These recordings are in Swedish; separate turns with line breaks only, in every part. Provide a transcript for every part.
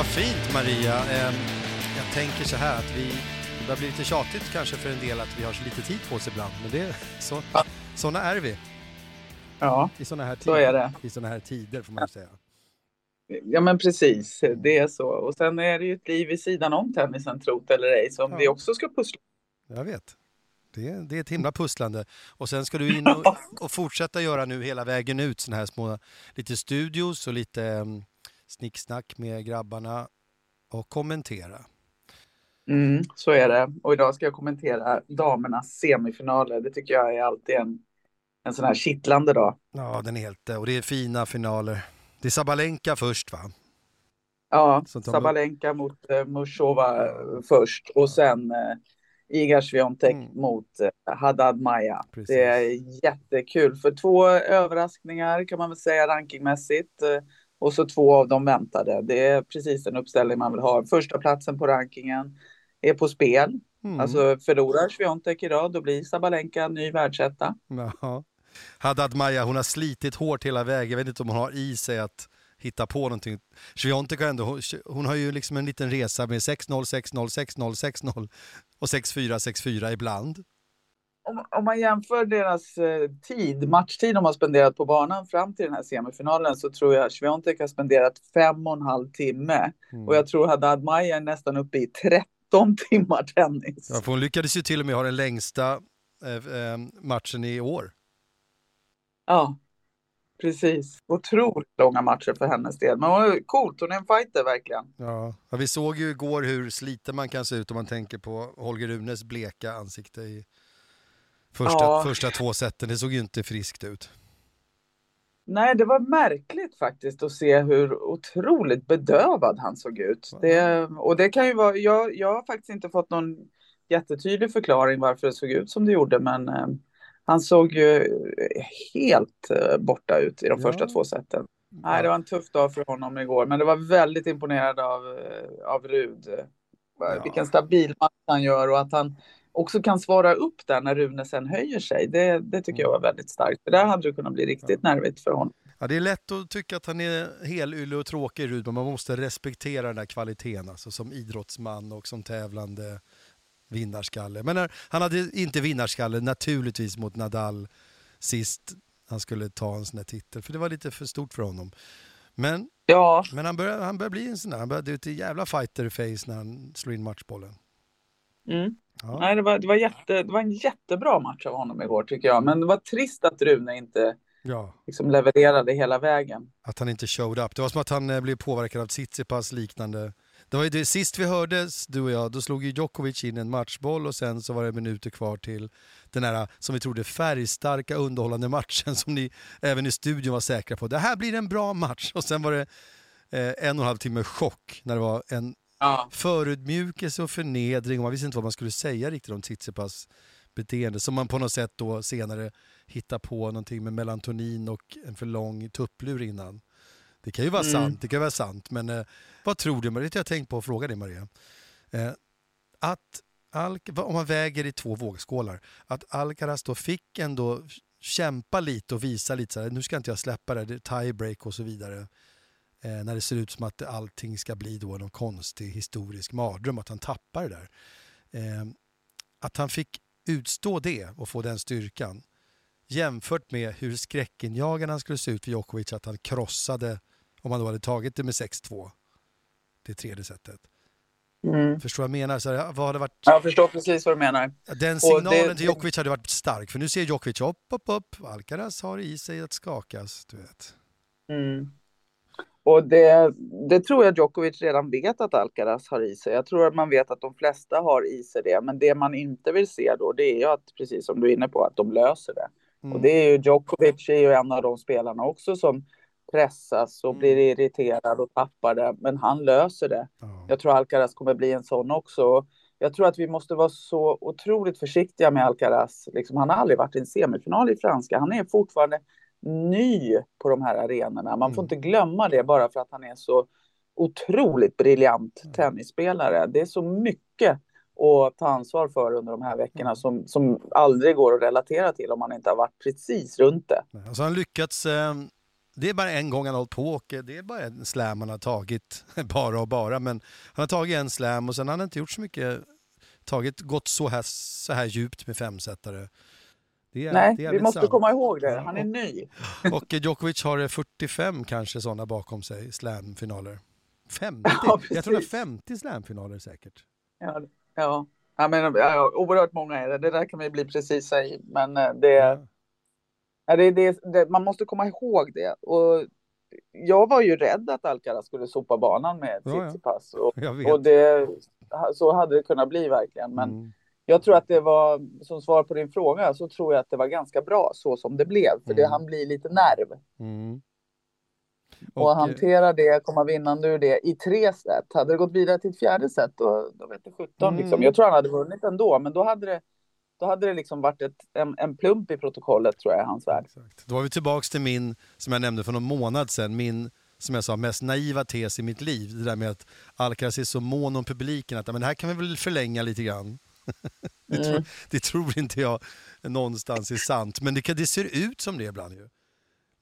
Vad fint Maria. Eh, jag tänker så här att vi, det börjar bli lite tjatigt kanske för en del att vi har så lite tid på oss ibland. Men det, så,
Ja.
såna är vi.
Ja,
I såna här
så
tider.
är det.
I såna här tider får man ju säga.
Ja, men precis. Det är så. Och sen är det ju ett liv vid sidan om tennisen, trot eller ej, som
Ja.
vi också ska pussla.
Jag vet. Det, det är ett himla pusslande. Och sen ska du in och, och fortsätta göra nu hela vägen ut såna här små, lite studios och lite um, snicksnack med grabbarna och kommentera.
Mm, så är det. Och idag ska jag kommentera damernas semifinaler. Det tycker jag är alltid en, en sån här kittlande dag.
Ja, den är helt... Och det är fina finaler. Det är Sabalenka först va?
Ja, Sabalenka mot eh, Mushova eh, först och sen eh, Iga Swiatek
Mm.
mot eh, Haddad Maja.
Precis.
Det är jättekul för två överraskningar kan man väl säga rankingmässigt. eh, Och så två av dem väntade. Det är precis den uppställning man vill ha. Första platsen på rankingen är på spel.
Mm.
Alltså förlorar Swiatek idag, då blir Sabalenka ny världsetta.
Ja. Haddad Maja, hon har slitit hårt hela vägen. Jag vet inte om hon har i sig att hitta på någonting. Swiatek har ändå, hon, hon har ju liksom en liten resa med 6-0, 6-0, 6-0, 6-0 och 6-4, 6-4 ibland.
Om, om man jämför deras eh, tid, matchtid de har spenderat på banan fram till den här semifinalen så tror jag Swiatek har spenderat fem och en halv timme.
Mm.
Och jag tror Haddad Maja är nästan uppe i 13 timmar tennis.
Ja, för hon lyckades ju till och med ha den längsta eh, eh, matchen i år.
Ja, precis. Otroligt långa matcher för hennes del. Men hon coolt, hon är en fighter verkligen.
Ja. Ja, vi såg ju igår hur sliten man kan se ut om man tänker på Holger Runes bleka ansikte i första,
Ja.
första två sätten. Det såg ju inte friskt ut.
Nej, det var märkligt faktiskt att se hur otroligt bedövad han såg ut. Det, och det kan ju vara, jag, jag har faktiskt inte fått någon jättetydlig förklaring varför det såg ut som det gjorde, men eh, han såg ju helt eh, borta ut i de
Ja.
första två sätten. Nej, det var en tuff dag för honom igår, men det var väldigt imponerad av, eh, av Rud. Eh,
Ja.
Vilken stabil match han gör och att han också kan svara upp där när Rune sen höjer sig. Det, det tycker jag var väldigt starkt. För där hade det kunnat bli riktigt nervigt för honom.
Ja, det är lätt att tycka att han är helylle och tråkig Rud, men man måste respektera den där kvaliteten alltså, som idrottsman och som tävlande vinnarskalle. Men när, han hade inte vinnarskalle naturligtvis mot Nadal sist han skulle ta en sån här titel, för det var lite för stort för honom. Men,
Ja,
men han börjar han börjar bli en sån där, han börjar det är ett jävla fighter-face när han slår in matchbollen.
Mm.
Ja.
Nej, det, var, det, var jätte, det var en jättebra match av honom igår tycker jag. Men det var trist att Rune inte
ja,
liksom levererade hela vägen.
att han inte showed up. Det var som att han eh, blev påverkad av Tsitsipas liknande. Det var ju det, sist vi hördes, du och jag, då slog ju Djokovic in en matchboll och sen så var det minuter kvar till den här, som vi trodde, färgstarka underhållande matchen som ni även i studion var säkra på. Det här blir en bra match. Och sen var det eh, en och en halv timme chock när det var en
Ja.
förödmjukelse och förnedring och man visste inte vad man skulle säga riktigt om Tsitsipas beteende som man på något sätt då senare hittar på någonting med melatonin och en för lång tupplur innan. Det kan ju vara
Mm.
sant, det kan vara sant, men eh, vad tror du? Maria? Det har jag tänkt på att fråga dig Maria. Eh, att vad- om man väger i två vågskålar, att Alcaraz då fick ändå kämpa lite och visa lite så här, nu ska inte jag släppa det, det är tiebreak och så vidare. Eh, när det ser ut som att allting ska bli då någon konstig historisk mardröm, att han tappar det där. Eh, att han fick utstå det och få den styrkan jämfört med hur skräckinjagande han skulle se ut för Djokovic att han krossade, om han då hade tagit det med 6-2, det tredje sättet.
Mm.
Förstår vad jag menar? Så här, vad hade varit,
Jag förstår precis vad du menar.
den signalen
det-
till Djokovic hade varit stark, för nu ser Djokovic upp, upp, upp, Alcaraz har i sig att skakas, du vet.
Mm. Och det, det tror jag Djokovic redan vet att Alcaraz har i sig. Jag tror att man vet att de flesta har i sig det. Men det man inte vill se då, det är ju att, precis som du är inne på, att de löser det.
Mm.
Och det är ju Djokovic är ju en av de spelarna också som pressas och
Mm.
blir irriterad och tappar det. Men han löser det.
Ja.
Jag tror Alcaraz kommer bli en sån också. Jag tror att vi måste vara så otroligt försiktiga med Alcaraz. Liksom, han har aldrig varit i en semifinal i franska. Han är fortfarande ny på de här arenorna. Man får
Mm.
inte glömma det bara för att han är så otroligt briljant
Mm.
tennisspelare. Det är så mycket att ta ansvar för under de här veckorna som, som aldrig går att relatera till om man inte har varit precis runt det.
Alltså han lyckats eh, det är bara en gång han har hållit på och det är bara en slam han har tagit. Bara och bara, men han har tagit en slam och sen har han inte gjort så mycket, tagit, gått så här, så här djupt med femsetare.
Är, Nej, vi måste sant. komma ihåg det. Han är ny.
Och Djokovic har 45 kanske sådana bakom sig, slamfinaler. 50? Ja, jag tror det är 50 slamfinaler säkert.
Ja, ja. Ja, men, ja, oerhört många är det. Det där kan vi bli precisa i. Men eh, det, ja. ja det, det, det, man måste komma ihåg det. Och jag var ju rädd att Alcaraz skulle sopa banan med Tsitsipas. Och, och det, så hade det kunnat bli verkligen. Men mm. Jag tror att det var, som svar på din fråga, så tror jag att det var ganska bra så som det blev. För mm. det han blir lite nerv. Mm. Och, och hantera det, komma vinnande ur det i tre set. Hade det gått vidare till ett fjärde set, då, då vet det 17 liksom. mm. liksom. Jag tror han hade vunnit ändå, men då hade det, då hade det liksom varit ett, en, en plump i protokollet tror jag i hans värld. Exakt.
Då var vi tillbaka till min, som jag nämnde för någon månad sedan, min som jag sa, mest naiva tes i mitt liv. Det där med att Alcaraz är så mån om publiken att men det här kan vi väl förlänga lite grann. Det, mm. tror, det, tror, inte jag någonstans är sant, men det, det ser ut som det ibland ju.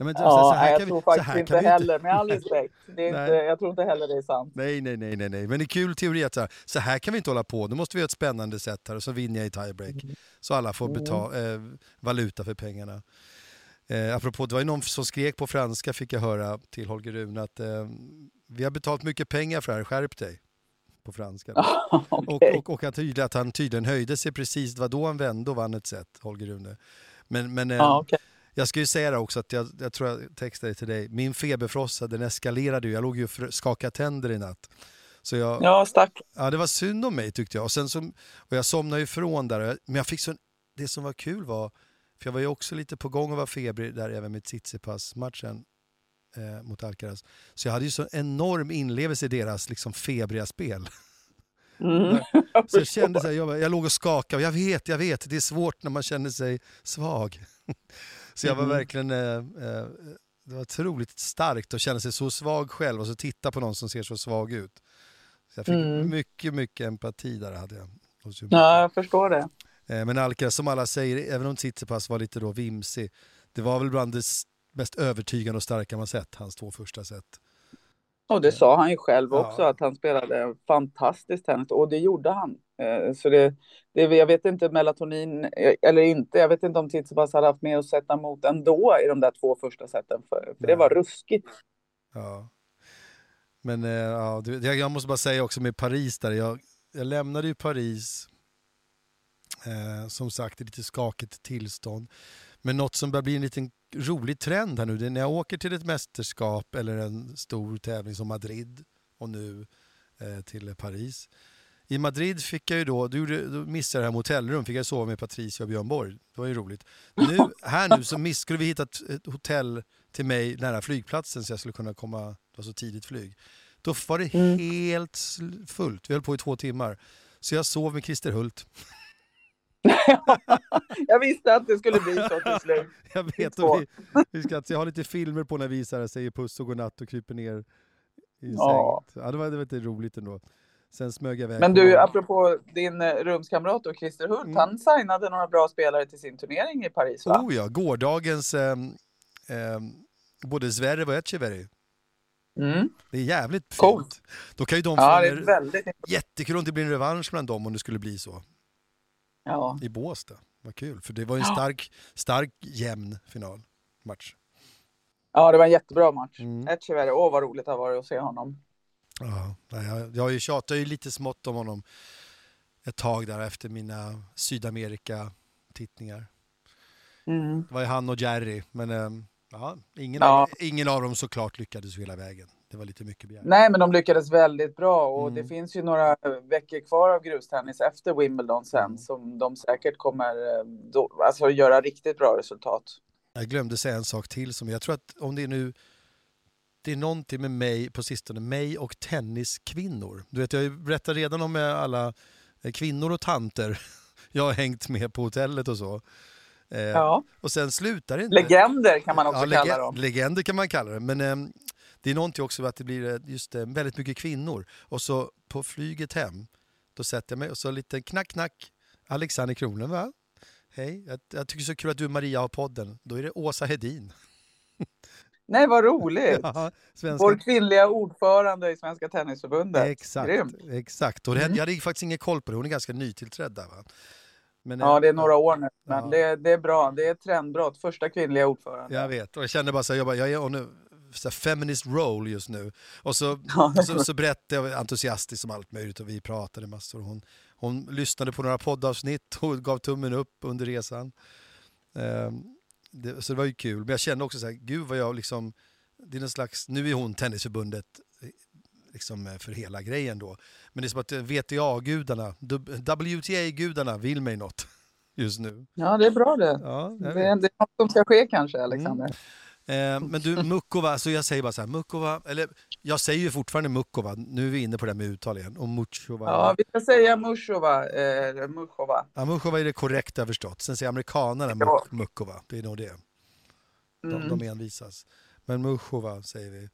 Nej, men, ja, så här jag tror vi, faktiskt inte heller, inte... med all respekt. Det är inte, jag tror inte heller det är sant.
Nej, nej, nej, nej, nej. men det är kul teori att så här, så här kan vi inte hålla på. Nu måste vi ha ett spännande sätt här och så vinner jag i tiebreak. Mm. Så alla får betala eh, valuta för pengarna. Eh, apropå, det var ju någon som skrek på franska fick jag höra till Holger Rune att eh, vi har betalt mycket pengar för det här, skärp dig. På franska. okay. och, och, och att, att han tydligen höjde sig precis, det var då han vände och vann ett set, Holger Rune. Men, men ah, okay. Jag ska ju säga det också, att jag, jag tror jag textade till dig, min feberfrossa den eskalerade ju, jag låg ju och skakade tänder i natt.
Så jag, ja, stack.
Ja, det var synd om mig tyckte jag. Och, sen så, och jag somnade ifrån där, men jag fick så, det som var kul var, för jag var ju också lite på gång och var febrig där även med Tsitsipas-matchen eh, mot Alcaraz. Så jag hade ju så enorm inlevelse i deras liksom, febriga spel. Mm. så jag kände så här, jag, jag låg och skakade, jag vet, jag vet, det är svårt när man känner sig svag. Så jag var mm. verkligen... Eh, eh, det var otroligt starkt att känna sig så svag själv och så titta på någon som ser så svag ut. Så jag fick mm. mycket, mycket empati där hade jag.
Ja, jag förstår det.
Eh, men Alcaraz, som alla säger, även om Tsitsipas var lite då vimsig, det var väl bland det mest övertygande och starka man sett, hans två första set.
Och det sa han ju själv också, ja. att han spelade fantastiskt tennis, och det gjorde han. Eh, så det, det, jag vet inte melatonin eh, eller inte. Jag vet inte om Tsitsipas hade haft mer att sätta emot ändå i de där två första sätten. För, för det var ruskigt.
Ja. Men eh, ja, jag måste bara säga också med Paris där. Jag, jag lämnade ju Paris eh, som sagt i lite skakigt tillstånd. Men något som börjar bli en liten rolig trend här nu, det är när jag åker till ett mästerskap eller en stor tävling som Madrid och nu eh, till Paris i Madrid fick jag ju då, då missade jag det här med hotellrum, fick jag sova med Patricia och Björn Borg. Det var ju roligt. Nu, här nu så miss, skulle vi hitta ett, ett, hotell till mig nära flygplatsen så jag skulle kunna komma, det var så tidigt flyg. Då var det mm. helt fullt, vi höll på i två timmar. Så jag sov med Christer Hult.
jag visste att det skulle bli så till slut.
jag vet, och vi, vi ska, jag har lite filmer på när vi säger puss och godnatt och kryper ner i ja. sängen. Ja, det var, det var lite roligt ändå. Sen smög jag iväg.
Men du, apropå din eh, rumskamrat och Christer Hult, mm. han signade några bra spelare till sin turnering i Paris va?
Oh ja, gårdagens eh, eh, både Zverev och Etcheverry. Mm. Det är jävligt
Coolt. fint.
Då kan ju de
ja, det är väldigt...
Jättekul om det blir en revansch mellan dem om det skulle bli så.
Ja.
I Båstad. Vad kul, för det var en stark, stark jämn finalmatch.
Ja, det var en jättebra match. Mm. Etcheverry, åh vad roligt det har varit att se honom.
Ja, jag, jag har ju tjatat ju lite smått om honom ett tag där efter mina Sydamerika-tittningar. Mm. Det var ju han och Jerry, men ehm, ja, ingen, ja. Av, ingen av dem såklart lyckades hela vägen. Det var lite mycket begärt.
Nej, men de lyckades väldigt bra och mm. det finns ju några veckor kvar av grustennis efter Wimbledon sen mm. som de säkert kommer ehm, då, alltså, göra riktigt bra resultat.
Jag glömde säga en sak till som jag tror att om det är nu det är någonting med mig på sistone, mig och tenniskvinnor. Du vet, jag berättar redan om alla eh, kvinnor och tanter jag har hängt med på hotellet och så. Eh, ja. Och sen slutar det inte.
Legender kan man också ja, kalla dem.
Legender kan man kalla det. Men eh, det är någonting också med att det blir eh, just eh, väldigt mycket kvinnor. Och så på flyget hem, då sätter jag mig och så lite knack knack. Alexander Kronlund va? Hej, jag, jag tycker så kul att du och Maria har podden. Då är det Åsa Hedin.
Nej, vad roligt!
Ja, svenska...
Vår kvinnliga ordförande i Svenska Tennisförbundet.
Exakt,
Grymt.
exakt. Och det,
Mm.
jag hade faktiskt ingen koll på det, hon är ganska nytillträdd där va? Men,
Ja, det är några år nu, men
Ja.
det, det är bra. Det är ett trendbrott. Första kvinnliga ordförande.
Jag vet, och jag kände bara så här, jag, bara, jag är on a så feminist roll just nu. Och så, och så, så berättade jag entusiastiskt om allt möjligt och vi pratade massor. Hon, hon lyssnade på några poddavsnitt och gav tummen upp under resan. Ehm, det, så det var ju kul. Men jag kände också så här, gud vad jag liksom, det är någon slags, nu är hon Tennisförbundet eh, liksom eh, för hela grejen då. Men det är som att eh, VTA-gudarna, WTA-gudarna vill mig något just nu.
Ja, det är bra det.
Ja,
Det är, det är något som ska ske kanske, Alexander.
Eh, men du, Mukova, så jag säger bara så här, Mukova, eller jag säger ju fortfarande Mukova, nu är vi inne på det här med uttal igen, och Muchova.
Ja, vi ska säga Mushova. Eh, Mushova.
Ja, Mukova är det korrekta förstått, sen säger amerikanerna
Ja.
Muk- Mukova, det är nog det. De,
Mm.
de envisas. Men Muchova säger vi.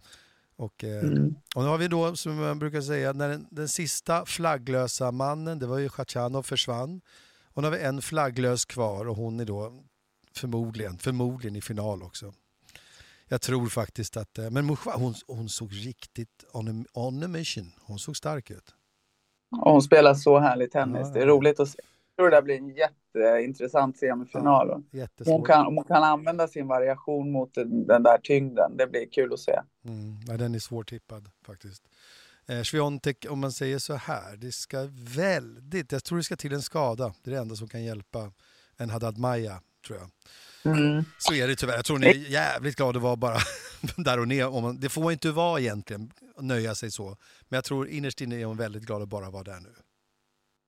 Och, eh,
Mm.
och nu har vi då, som man brukar säga, när den, den sista flagglösa mannen, det var ju Khachanov, försvann. Och nu har vi en flagglös kvar och hon är då förmodligen, förmodligen i final också. Jag tror faktiskt att, eh, men Muchova, hon, hon såg riktigt on on a mission. Hon såg stark ut.
Hon spelar så härlig tennis.
Ja,
Det är
ja.
roligt att se. Jag tror det där blir en jätteintressant semifinal.
Jättesvår.
Hon kan, hon kan använda sin variation mot den, den där tyngden. Det blir kul att se.
Mm, ja, den är svårtippad faktiskt. Eh, Sviontek, om man säger så här, det ska väldigt, jag tror det ska till en skada. Det är det enda som kan hjälpa en Haddad Maja, tror jag. Så är det tyvärr. Jag tror hon är jävligt glad att vara bara där och ner. Om man, det får inte vara egentligen, nöja sig så. Men jag tror innerst inne är hon väldigt glad att bara vara där nu.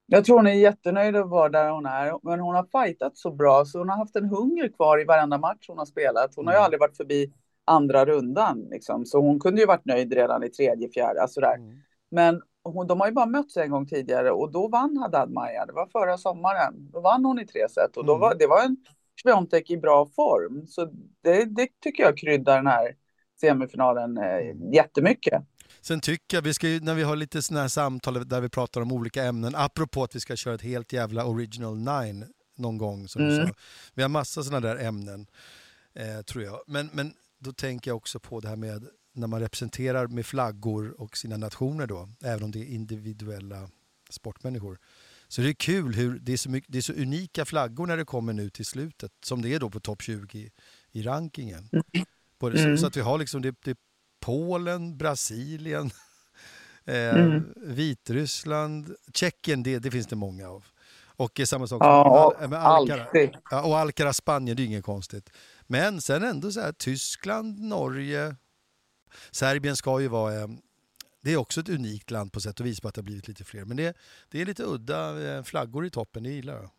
Jag tror hon är jättenöjd att vara där hon är. Men hon har fightat så bra så hon har haft en hunger kvar i varenda match hon har spelat. Hon har ju
Mm.
aldrig varit förbi andra rundan. Liksom. Så hon kunde ju varit nöjd redan i tredje, fjärde. Alltså där.
Mm.
Men hon, de har ju bara mötts en gång tidigare och då vann Haddad Maja. Det var förra sommaren. Då vann hon i tre set och då
Mm.
var, det var en Sviontek i bra form. Så det, det tycker jag kryddar den här semifinalen eh,
Mm.
jättemycket.
Sen tycker jag, vi ska ju, när vi har lite sådana här samtal där vi pratar om olika ämnen, apropå att vi ska köra ett helt jävla original nine någon gång som du
Mm.
sa. Vi har massa sådana där ämnen, eh, tror jag. Men, men då tänker jag också på det här med när man representerar med flaggor och sina nationer då, även om det är individuella sportmänniskor. Så det är kul hur det är så, mycket, det är så unika flaggor när det kommer nu till slutet, som det är då på topp 20 i rankingen. Både,
Mm.
så, att vi har liksom det, det Polen, Brasilien, eh,
Mm.
Vitryssland, Tjeckien, det, det finns det många av. Och eh, samma sak
Ja,
med, Al- med Alcara.
alltid.
Ja, och Alcara, Spanien, det är inget konstigt. Men sen ändå så här, Tyskland, Norge, Serbien ska ju vara... Det är också ett unikt land på sätt och vis på att det har blivit lite fler. Men det, det är lite udda eh, flaggor i toppen, det gillar jag.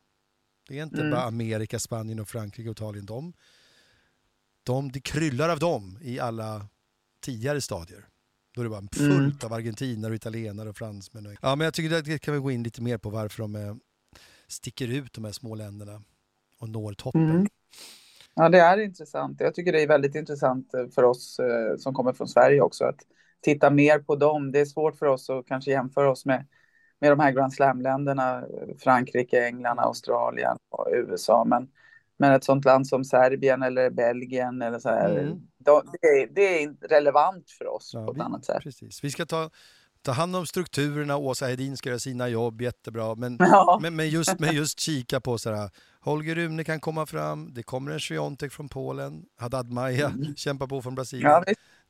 Det är inte
Mm.
bara Amerika, Spanien och Frankrike och Italien. De, de, det kryllar av dem i alla tidigare stadier. Då är det bara fullt av argentinare, och italienare och fransmän. Och... Ja, men jag tycker att det kan vi gå in lite mer på varför de eh, sticker ut, de här små länderna, och når toppen.
Mm. Ja, det är intressant. Jag tycker det är väldigt intressant eh, för oss eh, som kommer från Sverige också att titta mer på dem. Det är svårt för oss att kanske jämföra oss med, med de här Grand Slam-länderna, Frankrike, England, Australien och USA. Men, men ett sånt land som Serbien eller Belgien eller så här,
Mm.
då, det, är, det är relevant för oss
Ja,
på ett
vi-
annat sätt.
Precis. Vi ska ta, ta hand om strukturerna, Åsa Hedin ska göra sina jobb jättebra. Men,
Ja,
men, men, just, men just kika på så här, Holger Rune kan komma fram, det kommer en Sviontek från Polen, Haddad Maja
Mm.
kämpar på från Brasilien.
ja.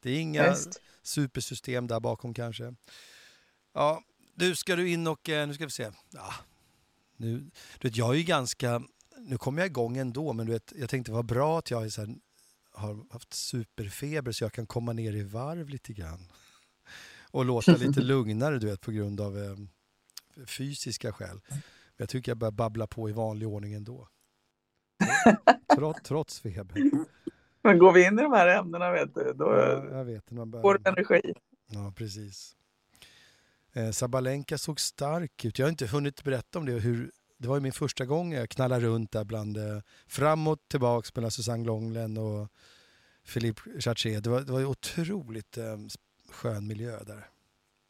Det är inga
visst.
supersystem där bakom kanske. Ja, du ska du in och, eh, nu ska vi se. Ja, nu, du vet, jag är ju ganska, nu kommer jag igång ändå, men du vet, jag tänkte vad bra att jag är så här, har haft superfeber så jag kan komma ner i varv lite grann. Och låta lite lugnare, du vet, på grund av eh, fysiska skäl. Men jag tycker jag börjar babbla på i vanlig ordning ändå. Trots, trots feber.
Men går vi in i de här ämnena vet du, då
Ja, vet. börjar...
får du energi.
Ja, precis. Eh, Sabalenka såg stark ut. Jag har inte hunnit berätta om det. Hur, det var ju min första gång jag knallade runt där bland eh, fram och tillbaks mellan Susanne Långlen och Philippe Chartier. Det var, det var otroligt eh, skön miljö där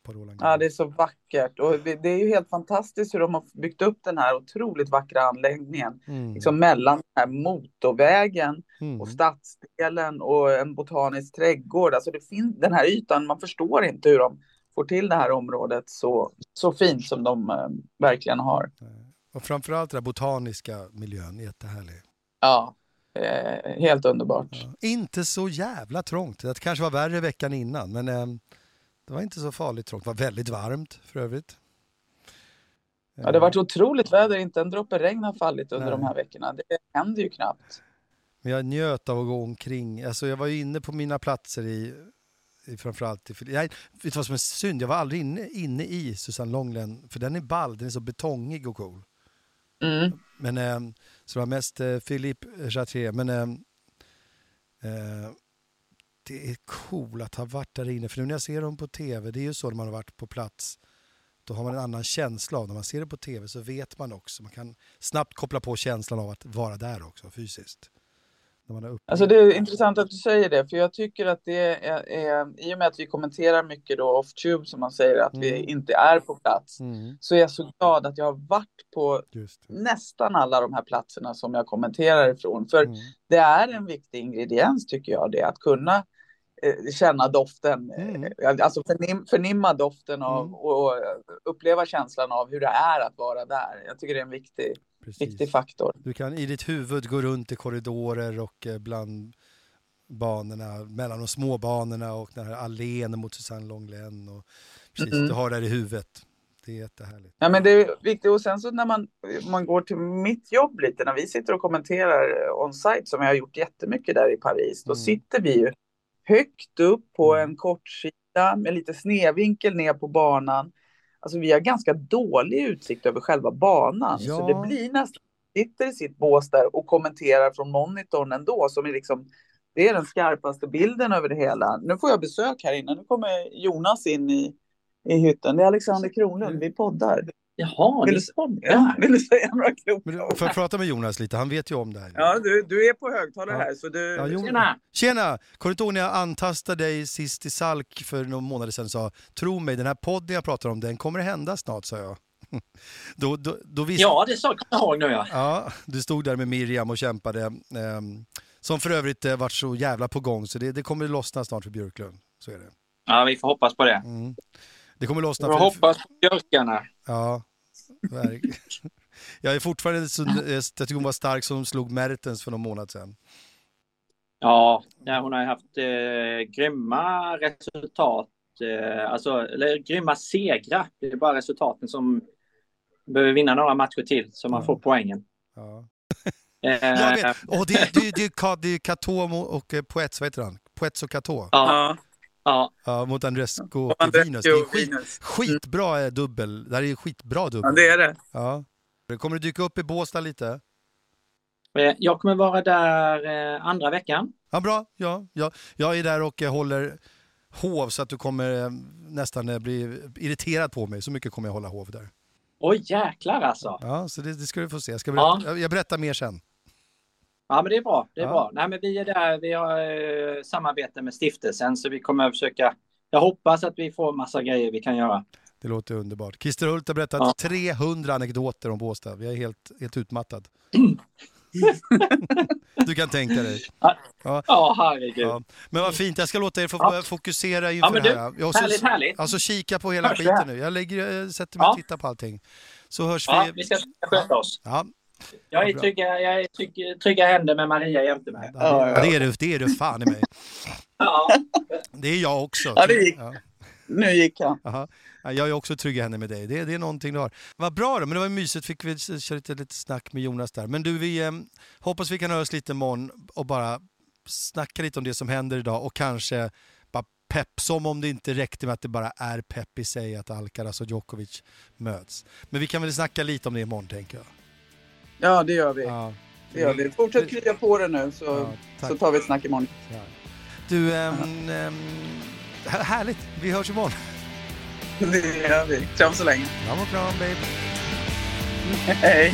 på Roland
Ja, det är så vackert. Och det är ju helt fantastiskt hur de har byggt upp den här otroligt vackra anläggningen.
Mm.
Liksom mellan den här motorvägen
Mm.
och stadsdelen och en botanisk trädgård. Alltså det finns den här ytan, man förstår inte hur de får till det här området så, så fint som de eh, verkligen har.
Och framförallt den botaniska miljön, jättehärlig.
Ja, eh, helt underbart.
Ja. Inte så jävla trångt. Det kanske var värre veckan innan, men eh, det var inte så farligt trångt. Det var väldigt varmt för övrigt.
Ja, det har varit otroligt väder, inte en droppe regn har fallit under
Nej.
de här veckorna. Det händer ju knappt.
Men jag njöt av att gå omkring. Alltså jag var ju inne på mina platser i, i framförallt i... Jag, vet du vad som är synd? Jag var aldrig inne, inne i Susanne Långlen, för den är ball, den är så betongig och cool.
Mm.
Men, eh, så det var mest eh, Philippe Chartier. Men eh, eh, det är cool att ha varit där inne. För nu när jag ser dem på tv, det är ju så när man har varit på plats. Då har man en annan känsla av När man ser det på tv så vet man också. Man kan snabbt koppla på känslan av att vara där också fysiskt.
Alltså det är intressant att du säger det, för jag tycker att det är, är i och med att vi kommenterar mycket då off-tube som man säger, att vi
Mm.
inte är på plats,
Mm,
så är jag så glad att jag har varit på nästan alla de här platserna som jag kommenterar ifrån. För
Mm.
det är en viktig ingrediens tycker jag, det att kunna känna doften,
Mm.
eh, alltså förnim, förnimma doften av,
Mm.
och, och uppleva känslan av hur det är att vara där. Jag tycker det är en viktig,
Precis.
viktig faktor.
Du kan i ditt huvud gå runt i korridorer och eh, bland banorna, mellan de små banorna och den här allén mot Susanne Långlen. Och precis,
Mm.
Du har det här i huvudet. Det är jättehärligt.
Ja, men det är viktigt. Och sen så när man, man går till mitt jobb lite, när vi sitter och kommenterar on-site, som jag har gjort jättemycket där i Paris, då
Mm.
sitter vi ju högt upp på
Mm.
en kortsida med lite snedvinkel ner på banan. Alltså vi har ganska dålig utsikt över själva banan, så
Ja.
det blir nästan sitter i sitt bås där och kommenterar från monitorn ändå, som är liksom det är den skarpaste bilden över det hela. Nu får jag besök här inne. Nu kommer Jonas in i, i hytten. Det är Alexander Kronlund. Vi poddar.
Jaha,
Vill du-? Ja, vill du säga några kloka ord?
får jag prata med Jonas lite? Han vet ju om det här.
Ja, du, du är på högtalare
Ja.
här, så du...
Ja.
Tjena!
Tjena! Kommer du ihåg när jag antastade dig sist i Salk för några månader sedan och sa tro mig, den här podden jag pratar om, den kommer att hända snart, sa jag. Då, då, då visste
Ja, det sa jag ihåg nu ja.
Ja, du stod där med Miriam och kämpade. ehm, som för övrigt eh, vart så jävla på gång, så det, det kommer lossna snart för Björklund. Så är det.
Ja, vi får hoppas på det.
Mm. Det kommer lossna
Vi
för...
hoppas på björkarna.
Ja. Jag är fortfarande så, jag tycker hon var stark som slog Mertens för någon månad sedan.
Ja, ja, hon har haft eh, grymma resultat. Eh, alltså, eller grymma segrar. Det är bara resultaten som behöver vinna några matcher till så man
Ja.
får poängen.
Ja.
Eh,
Jag vet. Och det, det, det, det, det är Cato och eh, Poets, vad heter han? Poets och Cato.
Ja,
Ja,
ja,
Ja, mot Andrescu
och
och Vinus. Det är skit,
Venus.
skitbra eh, dubbel. Det här är skitbra dubbel.
Ja, det är det.
Ja. Kommer du dyka upp i Båstad lite?
Eh, Jag kommer vara där eh, andra veckan.
Ja, bra. Ja, ja. Jag är där och håller hov så att du kommer nästan bli irriterad på mig. Så mycket kommer jag hålla hov där.
Oj, jäklar alltså.
Ja, så det, det ska du få se. Jag, ska berätta, jag, jag berättar mer sen.
Ja, men det är bra. Det är
Ja.
bra. Nej, men vi är där. Vi har eh, samarbete med stiftelsen så vi kommer att försöka. Jag hoppas att vi får massa grejer vi kan göra.
Det låter underbart. Christer Hult har berättat
Ja.
300 anekdoter om Båstad. Jag är helt, helt utmattad. du kan tänka dig.
Ja, herregud.
Ja. Men vad fint, jag ska låta er få
Ja.
fokusera inför
Ja, men
det
du,
här. Jag har
Härligt, härligt.
Alltså kika på hela
Hörs
skiten nu. Jag, lägger, jag sätter mig
Ja.
och tittar på allting. Så hörs
Ja,
vi.
vi ska sköta oss.
Ja,
Jag
Ja,
är
bra.
trygga, jag är trygg, trygga händer med Maria jämte mig.
ja, det,
Ja, ja.
det är du, det är du fan i mig.
Ja,
Det är jag också.
Ja, det gick.
Ja.
Nu gick han.
Aha. Jag är också trygg i henne med dig. Det, det är någonting du har. Vad bra då, men det var mysigt. Fick vi köra lite, lite snack med Jonas där. Men du, vi eh, hoppas vi kan höras lite imorgon och bara snacka lite om det som händer idag och kanske bara pepp, som om det inte räckte med att det bara är pepp i sig att Alcaraz och Djokovic möts. Men vi kan väl snacka lite om det imorgon tänker jag.
Ja, det gör vi.
Ja,
Det gör vi. Fortsätt krya på det nu så,
Ja,
så tar vi ett snack imorgon.
Ja. Du, ehm, ehm, här- härligt. Vi hörs imorgon.
Det gör vi. Kram så länge.
Kram och kram babe.
Hej.